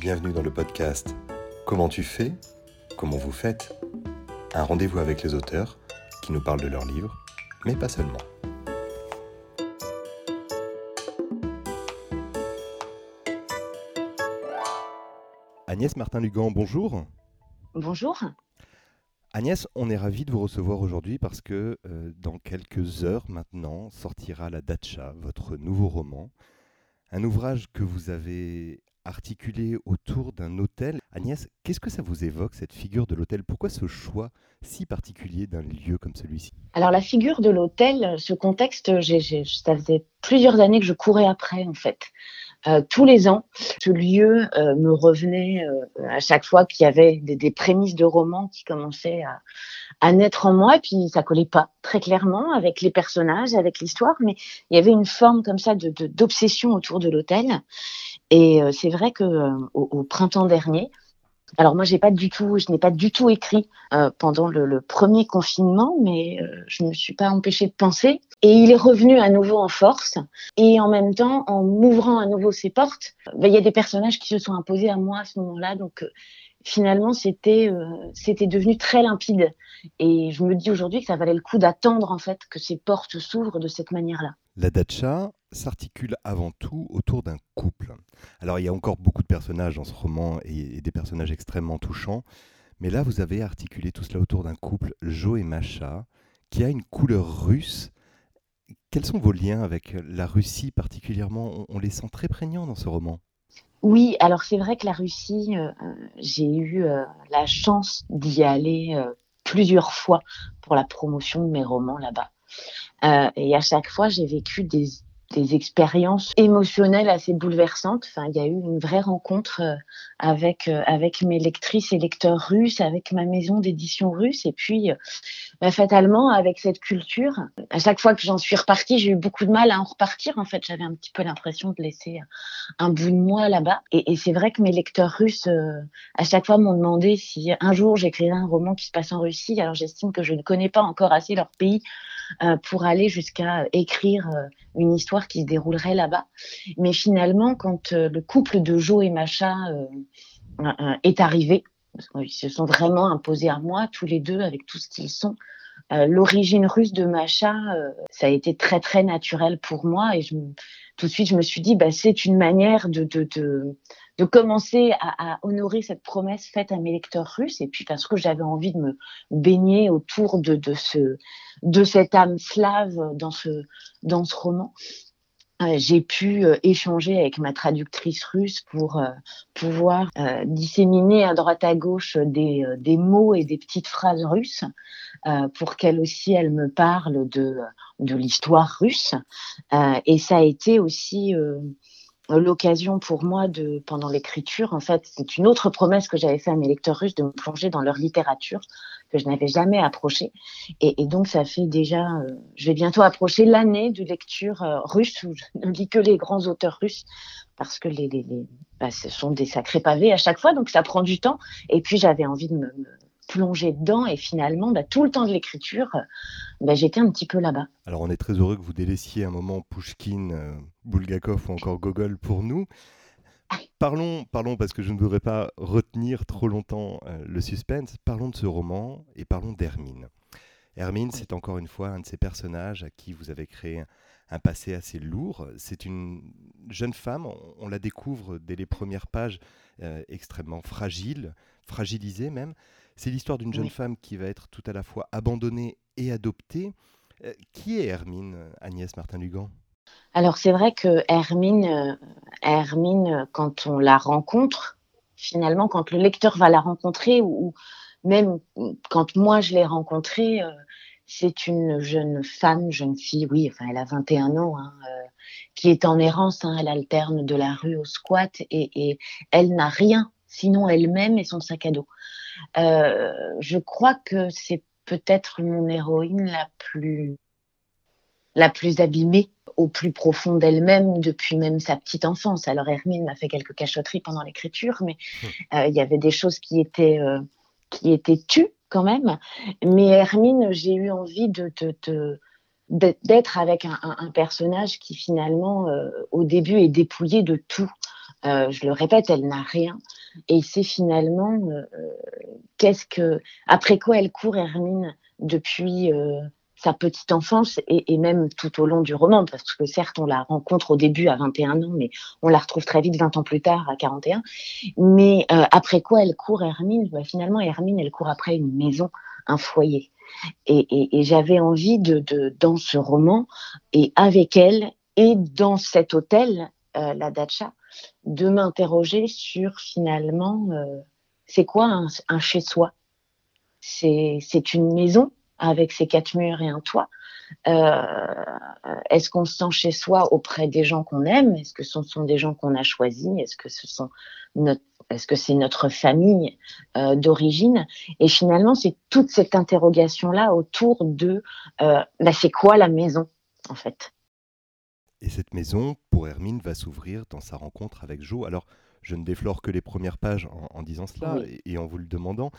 Bienvenue dans le podcast Comment tu fais Comment vous faites Un rendez-vous avec les auteurs qui nous parlent de leurs livres, mais pas seulement. Agnès Martin-Lugan, bonjour. Bonjour. Agnès, on est ravi de vous recevoir aujourd'hui parce que euh, dans quelques heures maintenant sortira La Dacha, votre nouveau roman. Un ouvrage que vous avez articulé autour d'un hôtel. Agnès, qu'est-ce que ça vous évoque, cette figure de l'hôtel? Pourquoi ce choix si particulier d'un lieu comme celui-ci? Alors la figure de l'hôtel, ce contexte, ça faisait plusieurs années que je courais après en fait. Euh, tous les ans, ce lieu euh, me revenait euh, à chaque fois qu'il y avait des, prémices de romans qui commençaient à, naître en moi, et puis ça collait pas très clairement avec les personnages, avec l'histoire, mais il y avait une forme comme ça d'obsession autour de l'hôtel. Et c'est vrai que au, printemps dernier, alors moi, j'ai pas du tout, je n'ai pas du tout écrit euh, pendant le, premier confinement, mais euh, je ne me suis pas empêchée de penser. Et il est revenu à nouveau en force. Et en même temps, en m'ouvrant à nouveau ses portes, ben, il y a des personnages qui se sont imposés à moi à ce moment-là. Donc euh, finalement, c'était euh, c'était devenu très limpide. Et je me dis aujourd'hui que ça valait le coup d'attendre en fait que ces portes s'ouvrent de cette manière-là. La dacha s'articule avant tout autour d'un couple. Alors il y a encore beaucoup de personnages dans ce roman et, des personnages extrêmement touchants, mais là vous avez articulé tout cela autour d'un couple, Joe et Macha, qui a une couleur russe. Quels sont vos liens avec la Russie particulièrement? On, les sent très prégnants dans ce roman. Oui, alors c'est vrai que la Russie, euh, j'ai eu euh, la chance d'y aller euh, plusieurs fois pour la promotion de mes romans là-bas. et à chaque fois, j'ai vécu des des expériences émotionnelles assez bouleversantes. Enfin, il y a eu une vraie rencontre euh, avec euh, avec mes lectrices et lecteurs russes, avec ma maison d'édition russe, et puis euh, bah, fatalement avec cette culture. À chaque fois que j'en suis repartie, j'ai eu beaucoup de mal à en repartir. En fait, j'avais un petit peu l'impression de laisser un bout de moi là-bas. Et, c'est vrai que mes lecteurs russes, à chaque fois, m'ont demandé si un jour j'écrirais un roman qui se passe en Russie. Alors j'estime que je ne connais pas encore assez leur pays pour aller jusqu'à écrire une histoire qui se déroulerait là-bas. Mais finalement, quand euh, le couple de Joe et Macha euh, euh, est arrivé, ils se sont vraiment imposés à moi, tous les deux, avec tout ce qu'ils sont. L'origine russe de Macha, ça a été très très naturel pour moi et tout de suite je me suis dit, bah, c'est une manière de, de, de commencer à, honorer cette promesse faite à mes lecteurs russes et puis parce que j'avais envie de me baigner autour de, de ce de cette âme slave dans ce dans ce roman euh, j'ai pu euh, échanger avec ma traductrice russe pour euh, pouvoir disséminer à droite à gauche des, des mots et des petites phrases russes pour qu'elle aussi elle me parle de de l'histoire russe. Et ça a été aussi l'occasion pour moi de, pendant l'écriture, en fait, c'est une autre promesse que j'avais fait à mes lecteurs russes de me plonger dans leur littérature que je n'avais jamais approchée. Et, et, donc, ça fait déjà, euh, je vais bientôt approcher l'année de lecture euh, russe où je ne lis que les grands auteurs russes parce que les, les, les bah, ce sont des sacrés pavés à chaque fois, donc ça prend du temps. Et puis, j'avais envie de me, me plonger dedans et finalement, bah, tout le temps de l'écriture, bah, j'étais un petit peu là-bas. Alors on est très heureux que vous délaissiez un moment Pushkin, euh, Bulgakov ou encore Gogol pour nous. Parlons, parlons, parce que je ne voudrais pas retenir trop longtemps euh, le suspense, parlons de ce roman et parlons d'Hermine. Hermine, c'est encore une fois un de ces personnages à qui vous avez créé un, passé assez lourd. C'est une jeune femme, on, la découvre dès les premières pages, euh, extrêmement fragile, fragilisée même. C'est l'histoire d'une jeune femme qui va être tout à la fois abandonnée et adoptée. Euh, qui est Hermine, Agnès Martin-Lugan? Alors c'est vrai que Hermine, euh, Hermine, quand on la rencontre, finalement, quand le lecteur va la rencontrer, ou, même quand moi je l'ai rencontrée, euh, c'est une jeune femme, jeune fille, oui, enfin elle a 21 ans, hein, qui est en errance, hein, elle alterne de la rue au squat et, et elle n'a rien sinon elle-même et son sac à dos. Euh, je crois que c'est peut-être mon héroïne la plus la plus abîmée au plus profond d'elle-même depuis même sa petite enfance. Alors Hermine m'a fait quelques cachotteries pendant l'écriture, mais hum. euh, il y avait des choses qui étaient euh, qui étaient tues quand même. Mais Hermine, j'ai eu envie de, d'être avec un, personnage qui finalement au début est dépouillé de tout. je le répète, elle n'a rien. Et c'est finalement qu'est-ce que après quoi elle court Hermine depuis sa petite enfance et, même tout au long du roman, parce que certes, on la rencontre au début à 21 ans, mais on la retrouve très vite 20 ans plus tard à 41. Mais euh, après quoi elle court, Hermine bah, Finalement, Hermine, elle court après une maison, un foyer. Et, j'avais envie de, dans ce roman, et avec elle, et dans cet hôtel, euh, la Dacha, de m'interroger sur finalement, euh, c'est quoi un, chez-soi? C'est une maison avec ses quatre murs et un toit. Euh, Est-ce qu'on se sent chez soi auprès des gens qu'on aime? Est-ce que ce sont des gens qu'on a choisis? Est-ce que c'est notre famille euh, d'origine? Et finalement, c'est toute cette interrogation-là autour de euh, bah, c'est quoi la maison, en fait? Et cette maison, pour Hermine, va s'ouvrir dans sa rencontre avec Jo. Alors, je ne déflore que les premières pages en, disant cela et, en vous le demandant.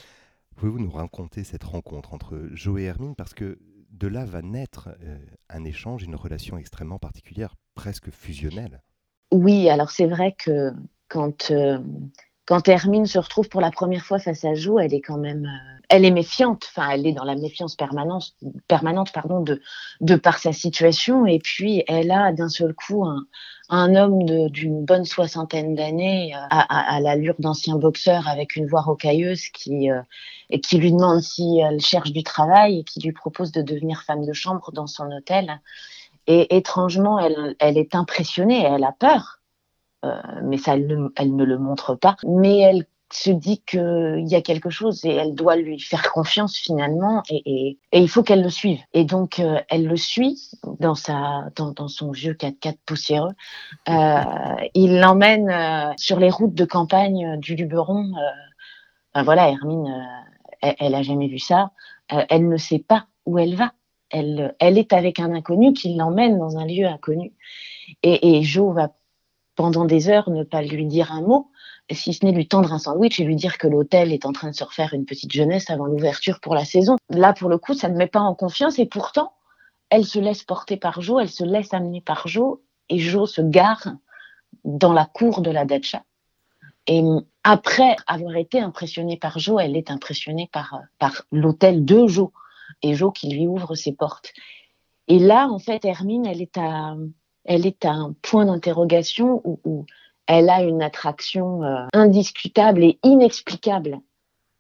Pouvez-vous nous raconter cette rencontre entre Joe et Hermine? Parce que de là va naître euh, un échange, une relation extrêmement particulière, presque fusionnelle. Oui, alors c'est vrai que quand, euh, quand Hermine se retrouve pour la première fois face à Joe, elle est quand même, euh, elle est méfiante. Enfin, elle est dans la méfiance permanente, permanente pardon, de, de par sa situation. Et puis, elle a d'un seul coup un, un homme d'une bonne soixantaine d'années euh, à, à, l'allure d'ancien boxeur avec une voix rocailleuse qui, euh, et qui lui demande si elle cherche du travail et qui lui propose de devenir femme de chambre dans son hôtel. Et étrangement, elle, elle est impressionnée, elle a peur mais ça, elle, ne le montre pas. Mais elle se dit qu'il y a quelque chose et elle doit lui faire confiance finalement et, il faut qu'elle le suive. Et donc euh, elle le suit dans sa dans, son vieux 4x4 poussiéreux. Euh, il l'emmène sur les routes de campagne du Luberon. ben voilà, Hermine, elle, elle, a jamais vu ça. elle ne sait pas où elle va. Elle, elle est avec un inconnu qui l'emmène dans un lieu inconnu. Et, et Jo va pendant des heures ne pas lui dire un mot, si ce n'est lui tendre un sandwich et lui dire que l'hôtel est en train de se refaire une petite jeunesse avant l'ouverture pour la saison. Là, pour le coup, ça ne met pas en confiance et pourtant, elle se laisse porter par Jo, elle se laisse amener par Jo et Jo se gare dans la cour de la dacha. Et après avoir été impressionnée par Jo, elle est impressionnée par, par l'hôtel de Jo et Jo qui lui ouvre ses portes. Et là, en fait, Hermine, elle est à, elle est à un point d'interrogation où, elle a une attraction euh, indiscutable et inexplicable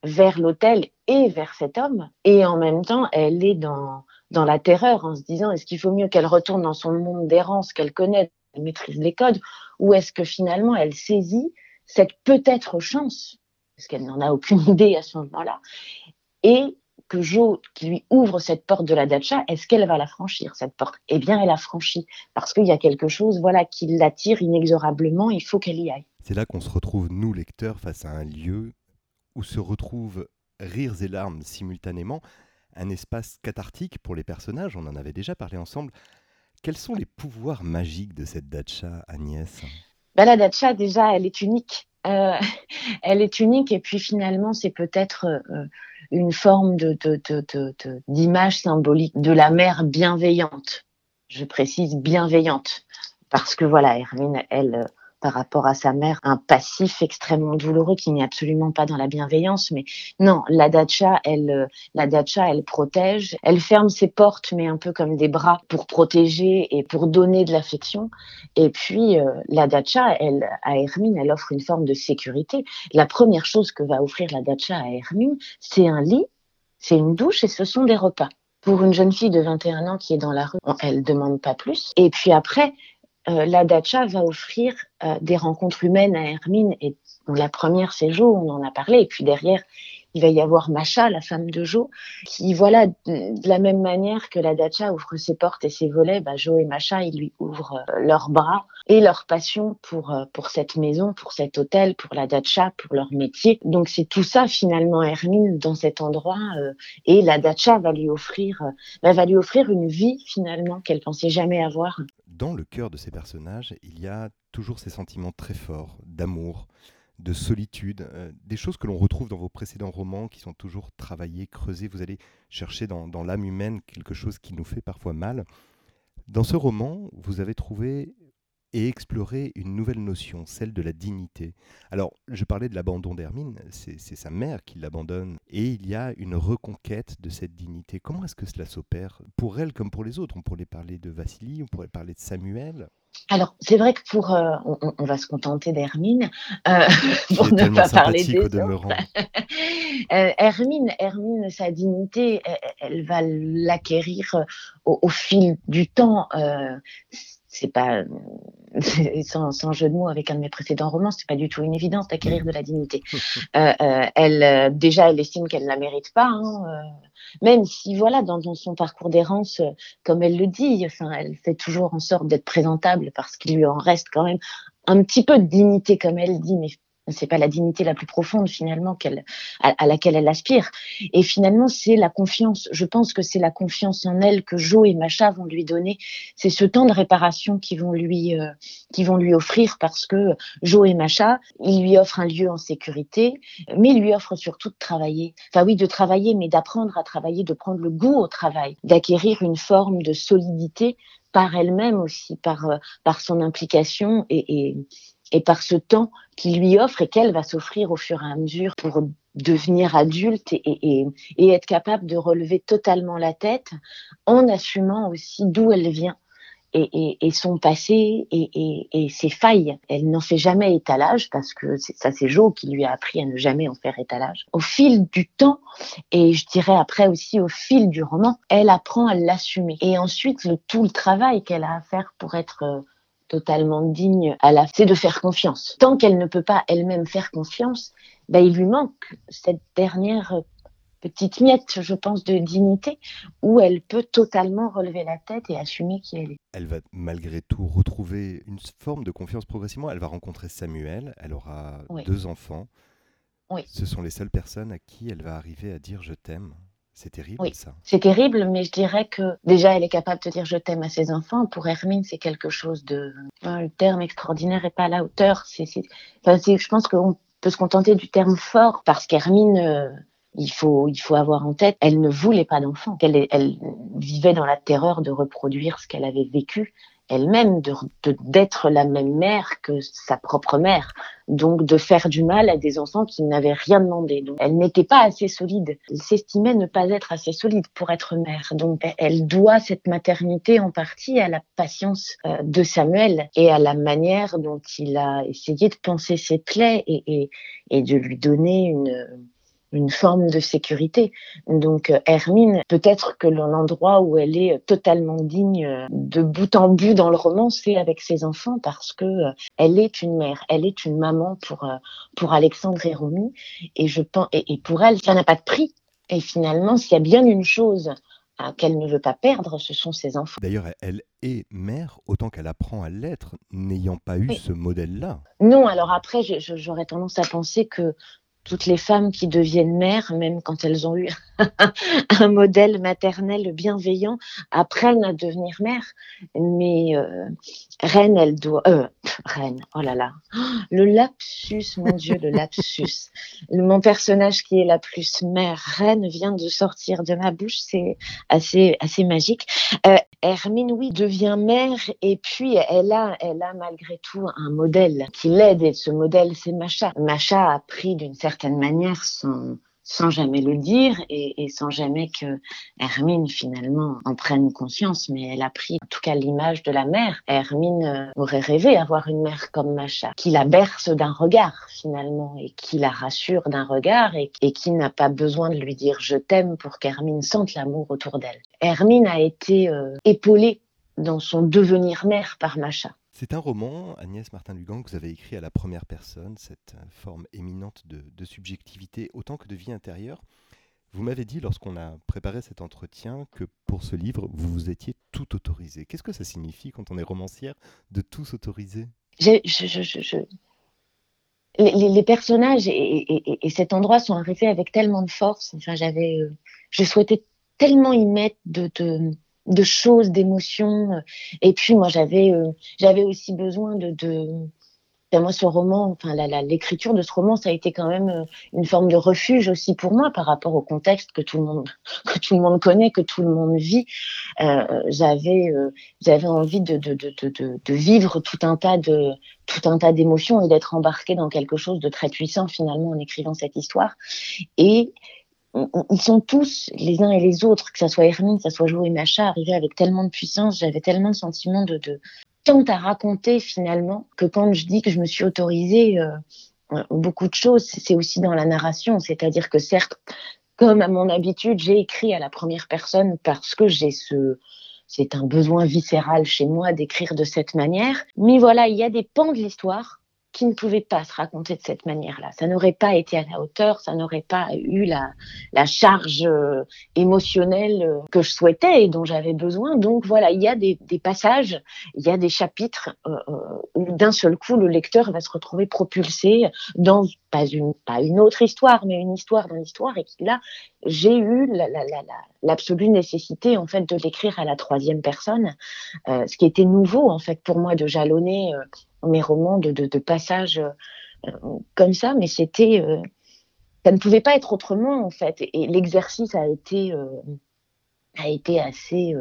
vers l'hôtel et vers cet homme. Et en même temps, elle est dans, dans la terreur en se disant est-ce qu'il faut mieux qu'elle retourne dans son monde d'errance qu'elle connaît, qu'elle maîtrise les codes, ou est-ce que finalement elle saisit cette peut-être chance, parce qu'elle n'en a aucune idée à ce moment-là, et que Jo qui lui ouvre cette porte de la dacha, est-ce qu'elle va la franchir cette porte? Eh bien, elle a franchi parce qu'il y a quelque chose, voilà, qui l'attire inexorablement. Il faut qu'elle y aille. C'est là qu'on se retrouve nous lecteurs face à un lieu où se retrouvent rires et larmes simultanément, un espace cathartique pour les personnages. On en avait déjà parlé ensemble. Quels sont les pouvoirs magiques de cette dacha, Agnès? Ben, La dacha, déjà, elle est unique. Euh, elle est unique et puis finalement, c'est peut-être euh, une forme de, d'image symbolique de la mère bienveillante. Je précise bienveillante parce que voilà, Hermine, elle, par rapport à sa mère un passif extrêmement douloureux qui n'est absolument pas dans la bienveillance. Mais non, la dacha, elle, la dacha, elle protège, elle ferme ses portes, mais un peu comme des bras pour protéger et pour donner de l'affection. Et puis, euh, la dacha, elle, à Hermine, elle offre une forme de sécurité. La première chose que va offrir la dacha à Hermine, c'est un lit, c'est une douche et ce sont des repas. Pour une jeune fille de 21 ans qui est dans la rue, elle demande pas plus. Et puis après, euh, la dacha va offrir euh, des rencontres humaines à Hermine. Et la première, c'est Jo, on en a parlé. Et puis derrière, il va y avoir Macha, la femme de Jo, qui, voilà, de la même manière que la Dacha ouvre ses portes et ses volets, bah, Jo et Macha, ils lui ouvrent euh, leurs bras et leur passion pour, pour cette maison, pour cet hôtel, pour la Dacha, pour leur métier. Donc c'est tout ça finalement Hermine dans cet endroit et la Dacha va lui offrir, bah, va lui offrir une vie finalement qu'elle pensait jamais avoir. Dans le cœur de ces personnages, il y a toujours ces sentiments très forts d'amour, de solitude, euh, des choses que l'on retrouve dans vos précédents romans qui sont toujours travaillés, creusés. Vous allez chercher dans, l'âme humaine quelque chose qui nous fait parfois mal. Dans ce roman, vous avez trouvé et explorer une nouvelle notion, celle de la dignité. Alors, je parlais de l'abandon d'Hermine, c'est sa mère qui l'abandonne, et il y a une reconquête de cette dignité. Comment est-ce que cela s'opère? Pour elle comme pour les autres, on pourrait parler de Vassili, on pourrait parler de Samuel. Alors, c'est vrai que pour. Euh, on, va se contenter d'Hermine, euh, pour ne pas parler des autres. euh, Hermine, Hermine, sa dignité, elle, va l'acquérir au, au, fil du temps. Euh, c'est pas sans, sans, jeu de mots avec un de mes précédents romans, c'est pas du tout une évidence d'acquérir de la dignité. Euh, euh, elle euh, déjà, elle estime qu'elle ne la mérite pas, hein, même si voilà, dans, dans son parcours d'errance, comme elle le dit, enfin, elle fait toujours en sorte d'être présentable parce qu'il lui en reste quand même un petit peu de dignité, comme elle dit, mais c'est pas la dignité la plus profonde finalement à, laquelle elle aspire. Et finalement c'est la confiance. Je pense que c'est la confiance en elle que Jo et Macha vont lui donner. C'est ce temps de réparation qu'ils vont lui euh, qui vont lui offrir parce que Jo et Macha ils lui offrent un lieu en sécurité mais ils lui offrent surtout de travailler. Enfin oui de travailler mais d'apprendre à travailler de prendre le goût au travail d'acquérir une forme de solidité par elle-même aussi par euh, par son implication et et par ce temps qu'il lui offre et qu'elle va s'offrir au fur et à mesure pour devenir adulte et, être capable de relever totalement la tête en assumant aussi d'où elle vient et, et son passé et, ses failles. Elle n'en fait jamais étalage parce que ça c'est Jo qui lui a appris à ne jamais en faire étalage. Au fil du temps et je dirais après aussi au fil du roman, elle apprend à l'assumer. Et ensuite le, tout le travail qu'elle a à faire pour être euh, totalement digne à la c'est de faire confiance. Tant qu'elle ne peut pas elle-même faire confiance, ben, il lui manque cette dernière petite miette, je pense, de dignité où elle peut totalement relever la tête et assumer qui elle est. Elle va malgré tout retrouver une forme de confiance progressivement. Elle va rencontrer Samuel, elle aura deux enfants. Oui. Ce sont les seules personnes à qui elle va arriver à dire je t'aime. C'est terrible oui, ça. C'est terrible, mais je dirais que déjà elle est capable de dire je t'aime à ses enfants. Pour Hermine, c'est quelque chose de. le terme extraordinaire est pas à la hauteur. C'est, enfin, je pense qu'on peut se contenter du terme fort parce qu'Hermine. Euh, il faut, il faut avoir en tête, elle ne voulait pas d'enfants. Elle, elle vivait dans la terreur de reproduire ce qu'elle avait vécu elle-même d'être la même mère que sa propre mère, donc de faire du mal à des enfants qui n'avaient rien demandé. Donc, elle n'était pas assez solide. Elle s'estimait ne pas être assez solide pour être mère. Donc elle doit cette maternité en partie à la patience euh, de Samuel et à la manière dont il a essayé de penser ses plaies et, et, et de lui donner une une forme de sécurité. Donc euh, Hermine, peut-être que l'endroit où elle est totalement digne euh, de bout en bout dans le roman, c'est avec ses enfants parce que euh, elle est une mère, elle est une maman pour pour Alexandre et Romy et je pense et, pour elle ça n'a pas de prix. Et finalement, s'il y a bien une chose qu'elle ne veut pas perdre, ce sont ses enfants. D'ailleurs, elle est mère autant qu'elle apprend à l'être, n'ayant pas eu ce modèle-là. Non, alors après, j'aurais tendance à penser que toutes les femmes qui deviennent mères, même quand elles ont eu un modèle maternel bienveillant, apprennent à devenir mères. Mais euh, Reine, elle doit... Euh, Reine, oh là là. Le lapsus, mon Dieu, le lapsus. Mon personnage qui est la plus mère, Reine, vient de sortir de ma bouche. C'est assez, assez magique. Euh, Hermine, oui, devient mère et puis elle a, elle a malgré tout un modèle qui l'aide et ce modèle, c'est Macha. Macha a pris d'une certaine manière son, sans jamais le dire et, sans jamais que Hermine finalement en prenne conscience, mais elle a pris en tout cas l'image de la mère. Hermine euh, aurait rêvé avoir une mère comme Macha, qui la berce d'un regard finalement et qui la rassure d'un regard et, et qui n'a pas besoin de lui dire je t'aime pour qu'Hermine sente l'amour autour d'elle. Hermine a été euh, épaulée dans son devenir mère par Macha. C'est un roman, Agnès Martin-Lugan, que vous avez écrit à la première personne, cette euh, forme éminente de, subjectivité autant que de vie intérieure. Vous m'avez dit lorsqu'on a préparé cet entretien que pour ce livre, vous vous étiez tout autorisé. Qu'est-ce que ça signifie quand on est romancière de tout s'autoriser? Les, personnages et, cet endroit sont arrivés avec tellement de force. Enfin, j'avais, euh, je souhaitais tellement y mettre de, de de choses, d'émotions. Et puis moi, j'avais euh, j'avais aussi besoin de, de, moi, ce roman, enfin, l'écriture de ce roman, ça a été quand même euh, une forme de refuge aussi pour moi par rapport au contexte que tout le monde, que tout le monde connaît, que tout le monde vit. Euh, j'avais, euh, j'avais envie de, de, de, de, de vivre tout un tas de, tout un tas d'émotions et d'être embarqué dans quelque chose de très puissant finalement en écrivant cette histoire. Et ils sont tous, les uns et les autres, que ça soit Hermine, que ça soit Jo et Macha, arrivés avec tellement de puissance, j'avais tellement de sentiments de, de, tant à raconter finalement que quand je dis que je me suis autorisée euh, beaucoup de choses, c'est aussi dans la narration. C'est-à-dire que certes, comme à mon habitude, j'ai écrit à la première personne parce que j'ai ce, c'est un besoin viscéral chez moi d'écrire de cette manière. Mais voilà, il y a des pans de l'histoire qui ne pouvait pas se raconter de cette manière-là. Ça n'aurait pas été à la hauteur, ça n'aurait pas eu la, charge euh, émotionnelle euh, que je souhaitais et dont j'avais besoin. Donc voilà, il y a des, là il y a des chapitres euh, où d'un seul coup le lecteur va se retrouver propulsé dans pas une autre histoire, mais une histoire dans l'histoire et là j'ai eu l'absolue la, la, nécessité en fait de l'écrire à la troisième personne, ce qui était nouveau en fait pour moi de jalonner mes romans de, de, de passage euh, comme ça, mais c'était, euh, ça ne pouvait pas être autrement en fait. Et, l'exercice a été euh, a été assez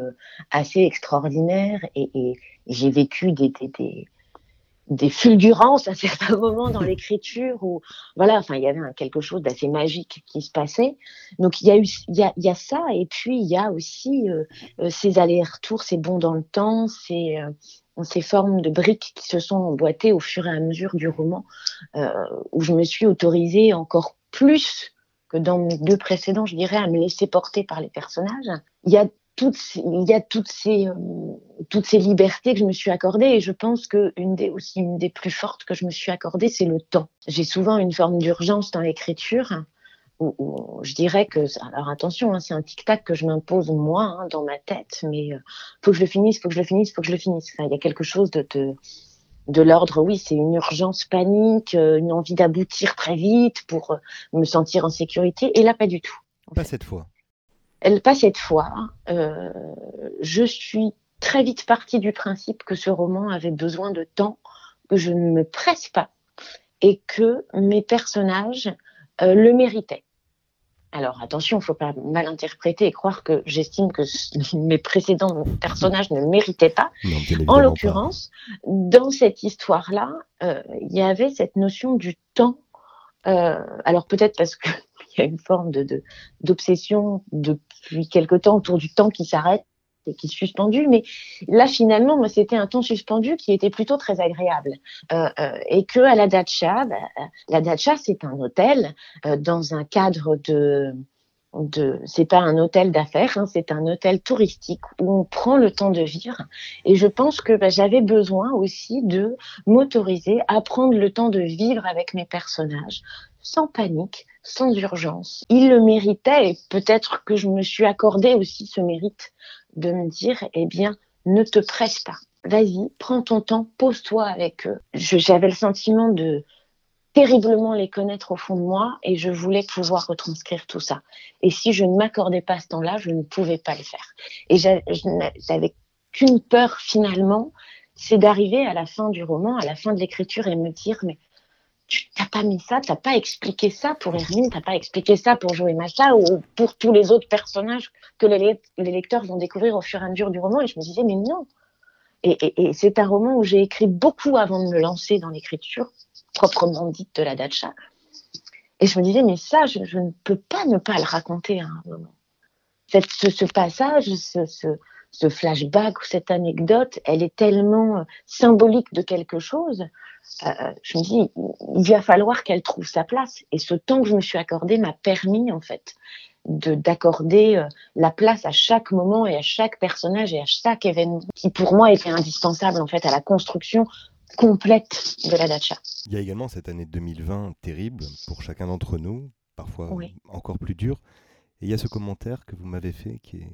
assez extraordinaire. Et, j'ai vécu des, des, des, fulgurances à certains moments dans l'écriture où voilà enfin il y avait quelque chose d'assez magique qui se passait. Donc il y a y a, y a ça. Et puis il y a aussi ces allers-retours ces bons dans le temps ces ces formes de briques qui se sont emboîtées au fur et à mesure du roman, euh, où je me suis autorisée encore plus que dans mes deux précédents, je dirais, à me laisser porter par les personnages. Il y a toutes, il y a toutes ces, euh, toutes ces libertés que je me suis accordées et je pense que une des, aussi une des plus fortes que je me suis accordée, c'est le temps. J'ai souvent une forme d'urgence dans l'écriture je dirais que, alors attention, hein, c'est un tic-tac que je m'impose moi hein, dans ma tête, mais euh, faut que je le finisse, faut que je le finisse, faut que je le finisse. il y a quelque chose de, de, de l'ordre, oui, c'est une urgence panique, euh, une envie d'aboutir très vite pour euh, me sentir en sécurité, et là, pas du tout. Pas cette fois. Elle, pas cette fois. Euh, je suis très vite partie du principe que ce roman avait besoin de temps, que je ne me presse pas, et que mes personnages le méritaient. Alors attention, il ne faut pas mal interpréter et croire que j'estime que mes précédents personnages ne méritaient pas. en l'occurrence, dans cette histoire-là, euh, il y avait cette notion du temps. Euh, alors peut-être parce qu'il y a une forme de d'obsession depuis quelque temps autour du temps qui s'arrête qui est suspendu. Mais là, finalement, moi, c'était un temps suspendu qui était plutôt très agréable. Euh, euh, et que à la dacha, bah, la dacha, c'est un hôtel euh, dans un cadre de de c'est pas un hôtel d'affaires, hein, c'est un hôtel touristique où on prend le temps de vivre. Et je pense que bah, j'avais besoin aussi de m'autoriser à prendre le temps de vivre avec mes personnages, sans panique, sans urgence. Ils le méritaient et peut-être que je me suis accordé aussi ce mérite de me dire, eh bien, ne te presse pas. Vas-y, prends ton temps, pose-toi avec eux. J'avais le sentiment de terriblement les connaître au fond de moi et je voulais pouvoir retranscrire tout ça. Et si je ne m'accordais pas ce temps-là, je ne pouvais pas le faire. Et j'avais qu'une peur finalement, c'est d'arriver à la fin du roman, à la fin de l'écriture et me dire, mais tu n'as pas mis ça, tu n'as pas expliqué ça pour Hermine, tu n'as pas expliqué ça pour Joe et Macha ou pour tous les autres personnages que les, lecteurs vont découvrir au fur et à mesure du roman. Et je me disais, mais non. Et, c'est un roman où j'ai écrit beaucoup avant de me lancer dans l'écriture, proprement dite de la Dacha. Et je me disais, mais ça, je, ne peux pas ne pas le raconter à un moment. Cette, ce, passage, ce, flashback ou cette anecdote, elle est tellement symbolique de quelque chose euh, je me dis, il va falloir qu'elle trouve sa place. Et ce temps que je me suis accordé m'a permis, en fait, d'accorder euh, la place à chaque moment et à chaque personnage et à chaque événement qui, pour moi, était indispensable, en fait, à la construction complète de la dacha. Il y a également cette année 2020 terrible pour chacun d'entre nous, parfois encore plus dure. Et il y a ce commentaire que vous m'avez fait qui,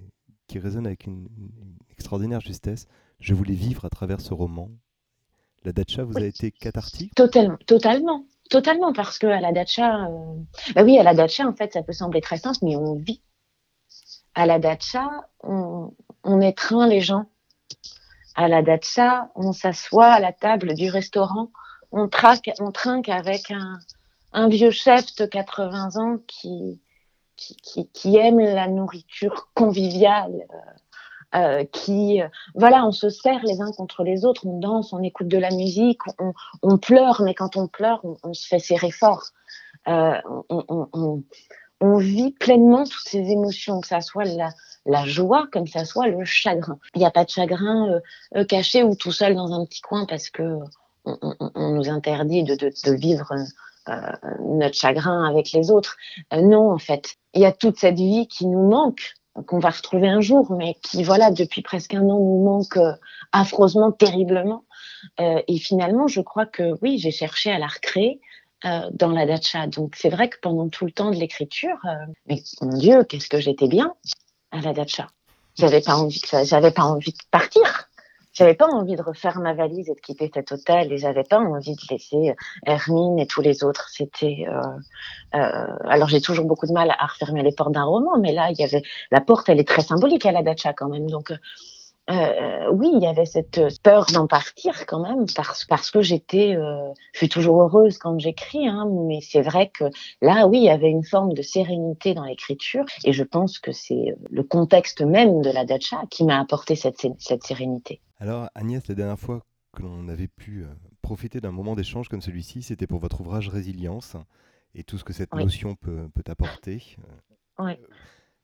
qui résonne avec une, extraordinaire justesse. Je voulais vivre à travers ce roman la dacha vous a été cathartique? Totalement, totalement, totalement, parce que à la dacha, euh, bah oui, à la dacha, en fait, ça peut sembler très simple, mais on vit. À la dacha, on, on étreint les gens. À la dacha, on s'assoit à la table du restaurant on, traque, on trinque avec un, un vieux chef de 80 ans qui, qui, qui, aime la nourriture conviviale, euh, euh, qui, euh, voilà, on se sert les uns contre les autres, on danse, on écoute de la musique, on, pleure, mais quand on pleure, on, se fait serrer fort. On, vit pleinement toutes ces émotions, que ça soit la, joie comme ça soit le chagrin. Il n'y a pas de chagrin caché ou tout seul dans un petit coin parce que on, nous interdit de, vivre notre chagrin avec les autres. Euh, non, en fait, il y a toute cette vie qui nous manque qu'on va retrouver un jour, mais qui, voilà, depuis presque un an, nous manque euh, affreusement, terriblement. et finalement, je crois que oui, j'ai cherché à la recréer dans la dacha. Donc, c'est vrai que pendant tout le temps de l'écriture, mais mon Dieu, qu'est-ce que j'étais bien à la dacha. J'avais pas envie, j'avais pas envie de partir j'avais pas envie de refaire ma valise et de quitter cet hôtel et j'avais pas envie de laisser euh, Hermine et tous les autres. C'était euh, euh, alors j'ai toujours beaucoup de mal à refermer les portes d'un roman, mais là il y avait la porte, elle est très symbolique à la dacha quand même, donc euh, oui, il y avait cette peur d'en partir quand même parce, parce que j'étais, euh, je suis toujours heureuse quand j'écris, hein, mais c'est vrai que là, oui, il y avait une forme de sérénité dans l'écriture et je pense que c'est le contexte même de la dacha qui m'a apporté cette, cette sérénité. Alors Agnès, la dernière fois que l'on avait pu euh, profiter d'un moment d'échange comme celui-ci, c'était pour votre ouvrage Résilience et tout ce que cette notion peut, peut apporter. Oui.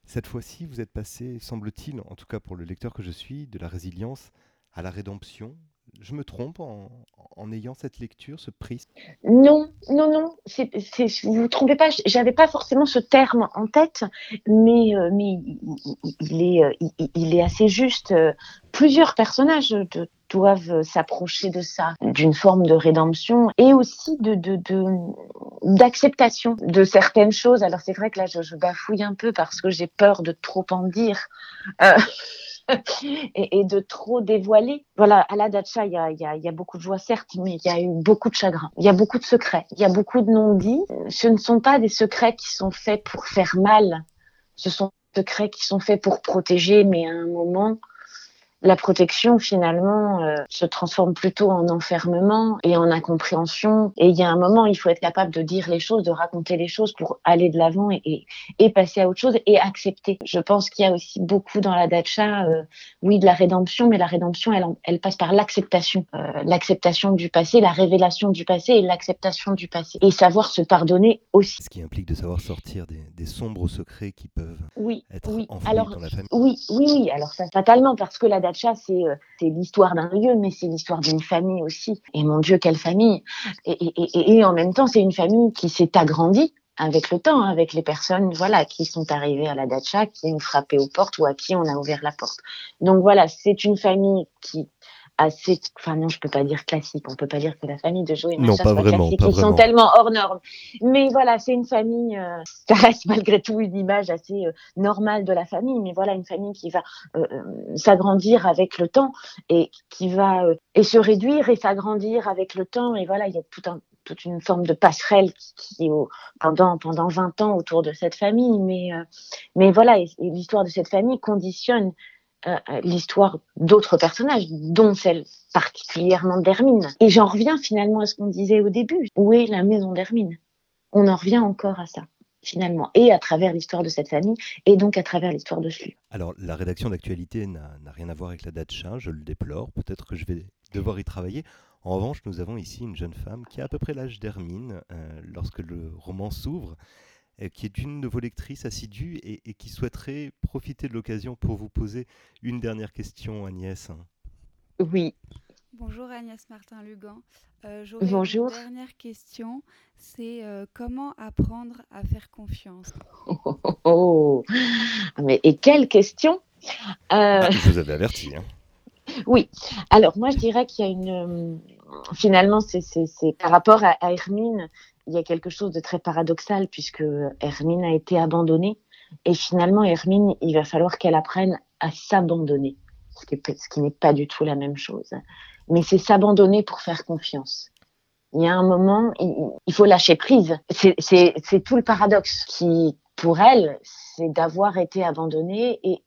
Cette fois-ci, vous êtes passé, semble-t-il, en tout cas pour le lecteur que je suis, de la résilience à la rédemption. Je me trompe en, ayant cette lecture, ce prisme? Non, non, non, vous ne vous trompez pas, j'avais pas forcément ce terme en tête, mais, euh, mais il, est, euh, il, est assez juste. Plusieurs personnages de, doivent s'approcher de ça, d'une forme de rédemption et aussi de, d'acceptation de, certaines choses. Alors c'est vrai que là je, bafouille un peu parce que j'ai peur de trop en dire. Euh, et, de trop dévoiler. Voilà, à la Dacha, il y a, y a, beaucoup de joie, certes, mais il y a eu beaucoup de chagrin. Il y a beaucoup de secrets. Il y a beaucoup de non-dits. Ce ne sont pas des secrets qui sont faits pour faire mal. Ce sont des secrets qui sont faits pour protéger, mais à un moment, la protection finalement euh, se transforme plutôt en enfermement et en incompréhension. Et il y a un moment, il faut être capable de dire les choses, de raconter les choses pour aller de l'avant et, et, passer à autre chose et accepter. Je pense qu'il y a aussi beaucoup dans la dacha, euh, oui, de la rédemption, mais la rédemption, elle, elle passe par l'acceptation, euh, l'acceptation du passé, la révélation du passé et l'acceptation du passé et savoir se pardonner aussi. Ce qui implique de savoir sortir des, des sombres secrets qui peuvent oui, être oui. Alors, dans la famille. Oui, oui, oui. Alors ça, fatalement, parce que la euh, c'est l'histoire d'un lieu, mais c'est l'histoire d'une famille aussi. Et mon Dieu, quelle famille et, en même temps, c'est une famille qui s'est agrandie avec le temps, avec les personnes voilà qui sont arrivées à la dacha, qui ont frappé aux portes ou à qui on a ouvert la porte. Donc voilà, c'est une famille qui assez, enfin non, je peux pas dire classique. On peut pas dire que la famille de Joe et non, pas vraiment, classique. Ils sont tellement hors normes. Mais voilà, c'est une famille. Euh, ça reste malgré tout une image assez euh, normale de la famille. Mais voilà, une famille qui va euh, s'agrandir avec le temps et qui va et se réduire et s'agrandir avec le temps. Et voilà, il y a tout un toute une forme de passerelle qui, est pendant pendant 20 ans autour de cette famille mais mais voilà l'histoire de cette famille conditionne euh, euh, l'histoire d'autres personnages, dont celle particulièrement d'Hermine. Et j'en reviens finalement à ce qu'on disait au début. Où est la maison d'Hermine? On en revient encore à ça finalement, et à travers l'histoire de cette famille, et donc à travers l'histoire de Slu. Alors, la rédaction d'actualité n'a rien à voir avec la datcha, je le déplore, peut-être que je vais devoir y travailler. En revanche, nous avons ici une jeune femme qui a à peu près l'âge d'Hermine euh, lorsque le roman s'ouvre, qui est une de vos lectrices assidues et, qui souhaiterait profiter de l'occasion pour vous poser une dernière question, Agnès. Oui. Bonjour Agnès Martin-Lugan. Euh, Bonjour. Une dernière question, c'est euh, comment apprendre à faire confiance? Oh, oh, oh, Mais et quelle question? Ah, Je vous avais averti. Hein. Oui. Alors moi je dirais qu'il y a une finalement c'est par rapport à, à Hermine il y a quelque chose de très paradoxal puisque Hermine a été abandonnée et finalement Hermine, il va falloir qu'elle apprenne à s'abandonner, ce qui, n'est pas du tout la même chose. Mais c'est s'abandonner pour faire confiance. Il y a un moment, il, faut lâcher prise. C'est tout le paradoxe qui, pour elle, c'est d'avoir été abandonnée et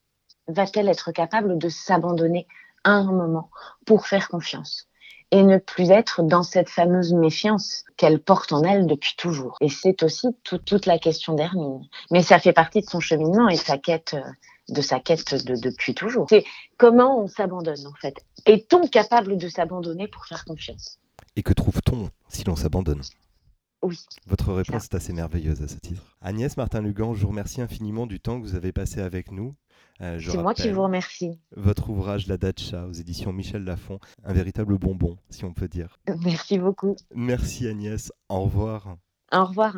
va-t-elle être capable de s'abandonner un moment pour faire confiance? Et ne plus être dans cette fameuse méfiance qu'elle porte en elle depuis toujours. Et c'est aussi toute la question d'Hermine. Mais ça fait partie de son cheminement et sa quête, euh, de sa quête de, depuis toujours. C'est comment on s'abandonne en fait? Est-on capable de s'abandonner pour faire confiance? Et que trouve-t-on si l'on s'abandonne? Oui. Votre réponse est assez merveilleuse à ce titre. Agnès Martin-Lugan, je vous remercie infiniment du temps que vous avez passé avec nous. Euh, c'est moi qui vous remercie. Votre ouvrage La Dacha aux éditions Michel Lafon, un véritable bonbon, si on peut dire. Merci beaucoup. Merci Agnès. Au revoir. Au revoir.